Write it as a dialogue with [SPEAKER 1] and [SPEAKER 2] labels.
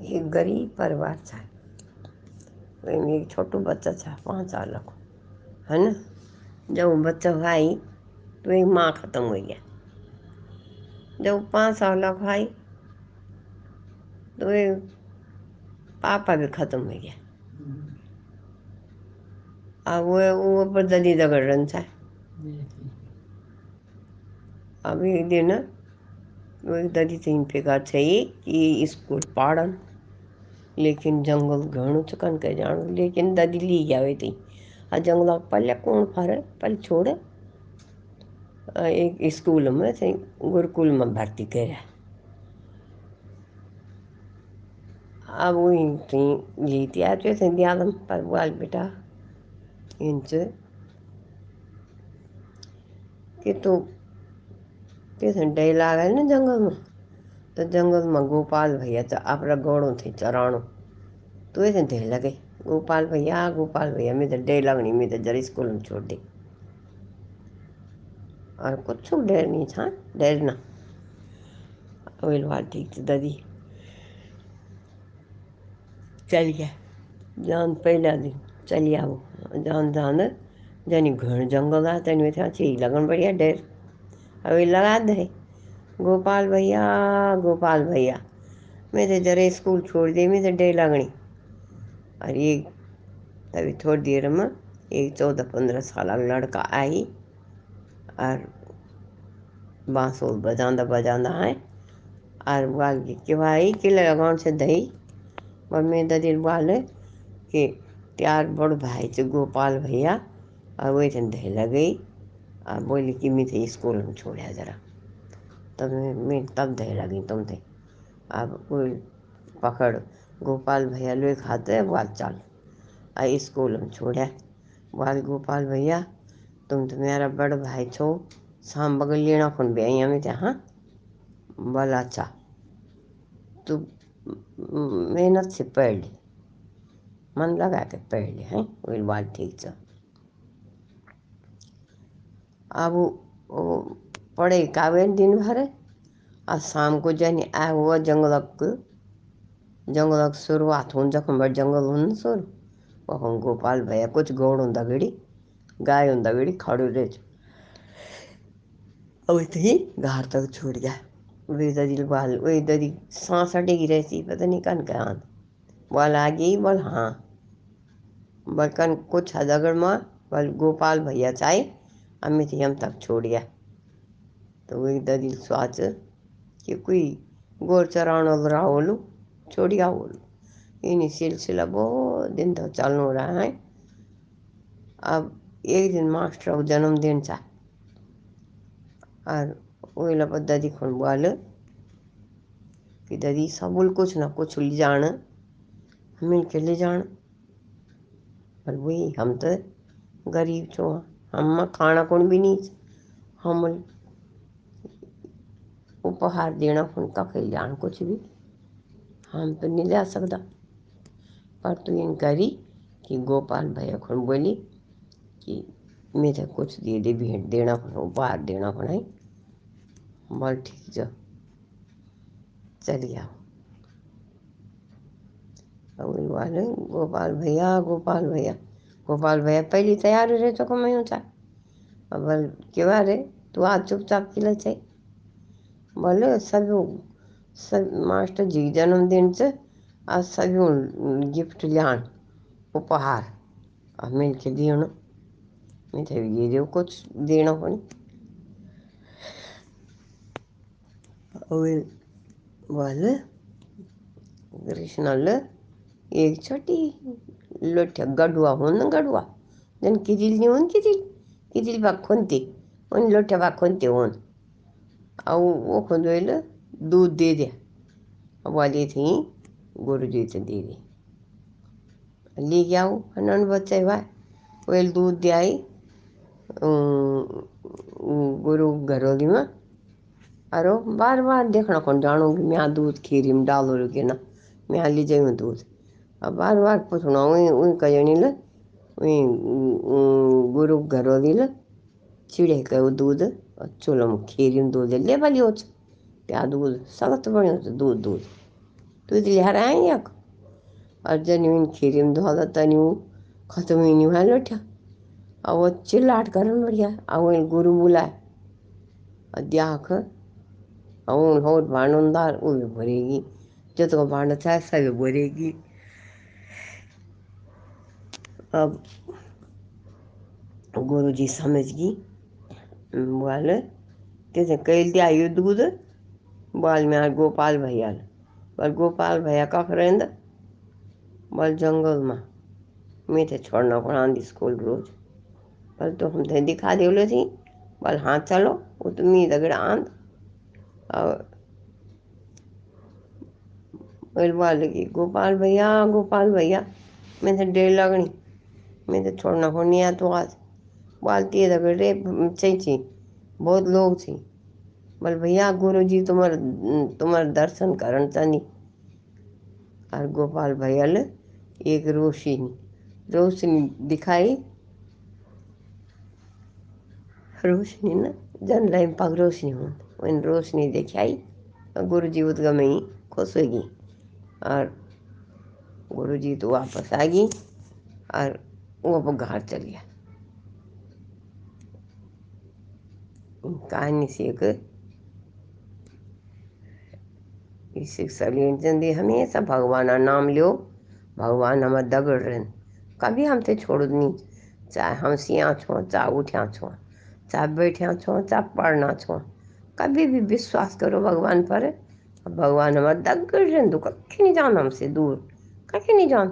[SPEAKER 1] एक गरीब परिवार था। एक छोटो बच्चा था पाँच साल को। है ना? जब वो बच्चा भाई तो एक माँ ख़त्म हो गया। जब पाँच साल का भाई तो एक पापा भी ख़त्म हो गया। अब वो वो पर ददी दगड़ था। अब एक दिन वो तीन फेगा थे कि स्कूल पाड़न। लेकिन जंगल घणो चकन के जान लेकिन ददी ली गया थी। आ जंगल पहले कौन फरे पहले छोड़। एक स्कूल में थे गुरुकुल में भर्ती करे। अब थे दियादम पर बाल बेटा इनसे कि तो कैसे डे लागे ना जंगल में तो जंगल में गोपाल भैया तो अपना गौड़ों थे चराणो तो ऐसे थे लगे गोपाल भैया गोपाल भैया मैं तो डे लगनी मैं तो जरा स्कूल में छोड़ दी और कुछ डेर नहीं था डेर ना वही बात ठीक थी दादी चल गया जान पहला दिन चली आओ जान जान जानी घर जंगल आ तनी में अच्छी लगन बढ़िया डेर अभी लगा दे। गोपाल भैया गोपाल भैया, मैं तो जरा स्कूल छोड़ दी, मैं तो डे लगनी। और ये, तभी थोड़ी देर में एक चौदह पंद्रह साल का लड़का आई, और बांसुर बजांदा बजांदा है और बाल के भाई, के लगान से दही? और मैं ददी बाल कि त्यार बड़ भाई से गोपाल भैया। और वही दही लगई और बोली कि मैं स्कूल में छोड़ा जरा। तब मैं तब दे लगी तुम थे अब वो पकड़, गोपाल भैया लोग खाते बाल चाल। आ स्कूल में छोड़ा बाल गोपाल भैया, तुम तो मेरा बड़ भाई छो। शाम बगल लेना कौन भी आई में हाँ? बोला अच्छा। तू मेहनत से पढ़ ले। मन लगा के पढ़ ले, हैं? वही बात ठीक से अब वो पढ़े कावे दिन भर और शाम को जन आ हुआ जंगलक जंगलक शुरुआत हो जखम बड़ जंगल हो सुर वहाँ गोपाल भैया कुछ गौड़ होंदा गड़ी गाय होंदा गड़ी खड़ो रहे अब ही घर तक छूट गया वही ददी बाल वही ददी सांस अटेगी रहती पता नहीं कन का बोल आ गई, बोल हाँ। बल कन कुछ हदगड़ माँ, बोल गोपाल भैया चाहे अमित हम तक छोड़ गया। तो वही ददी सोच कि कोई गोर रहा बोलू छोड़िया बोलू इन सिलसिला बहुत दिन तक चलना रहा है। अब एक दिन मास्टर को जन्मदिन था और वही लपा दादी खुन बोल कि दादी, सबुल कुछ ना कुछ ले जान। मिल के ले जान। पर वही हम तो गरीब छो। हम खाना कौन भी नहीं हम उपहार देना कौन कखे जान कुछ भी? हम तो नहीं ले सकता पर तू इन करी कि गोपाल भैया खुन बोली कि मैं तो कुछ दे दे, भेंट देना उपहार देना पड़ा बोल, ठीक जो। वाले गोपाल भैया गोपाल भैया। गोपाल भैया पहले तैयार रहे तो ऊँचा अब बोल के बारे तू आज चुपचाप खिला चाहिए बोले, सब सब मास्टर जी, जन्मदिन से आज सभी गिफ्ट लियान उपहार अब मिल के दियो ना मैं तो ये दो कुछ देना पड़ी और बोले कृष्णल एक छोटी लोठ्या गडुआ हो ना गडुआ जन किदिल नहीं होन किदिल किदिल बा खोनते उन लोठ्या बा खोनते होन। और वो खुद दूध दे दिया वाली थी गुरु जी से दे दी ले गया वो हनन बच्चे भाई वेल दूध दे आई। गुरु घरोली में। अरे बार बार देखना कौन जानूँगी मैं दूध खीरी में डालो ना। मैं ले जाऊँ दूध। अब बार बार पूछना वही वही कजनी ले वही गुरु घरोली ले, चिड़े के दूध चूल्हो में खीरी में दूध, ले भली हो क्या दूध सख्त बढ़िया दूध दूध। तुझ लहराएँ यक। और जनी खीरी में धो तनी खत्म ही नहीं हुआ लोटा और वो चिल्लाट कर बढ़िया, और वो गुरु बुलाए। और द्याख और हो भांडार वो भी भरेगी। जो तो भांडा था सभी भरेगी। अब गुरु जी समझ गई। बोल, कैसे कैल दिया युद्ध बोल में गोपाल भैया बोल, गोपाल भैया कख रेंद बोल, जंगल में। मैं थे छोड़ना आंधी स्कूल रोज। बोल तो हम थे दिखा बोले थी बोल हाँ चलो, वो तो मी दगड़ आंध। और बोल बोल गोपाल भैया गोपाल भैया मैं थे डेढ़ लगनी। मैं तो छोड़ना नहीं आ तो आज बोलती है दगड़ रे चाहिए बहुत लोग थी बोल, भैया गुरु जी तुम्हार तुम्हार दर्शन करन तनी और गोपाल भैया एक रोशनी रोशनी दिखाई। रोशनी न, जन लाइन पग रोशनी हूँ उन रोशनी दिखाई गुरु जी उत गई खुश होगी और गुरु जी तो वापस आ गई। और वो घर चल गया कहानी से एक शिक्षा लेनी हमेशा भगवान नाम लियो, भगवान हमें दगड़ रहे कभी हमसे छोड़ नहीं। चाहे हम सिया छो चाहे उठ्या छो चाहे बैठ्या छो चाहे पढ़ना छो कभी भी विश्वास करो भगवान पर। भगवान हमें दगड़ रहे तो कहीं नहीं जान हमसे दूर। कहीं नहीं जान।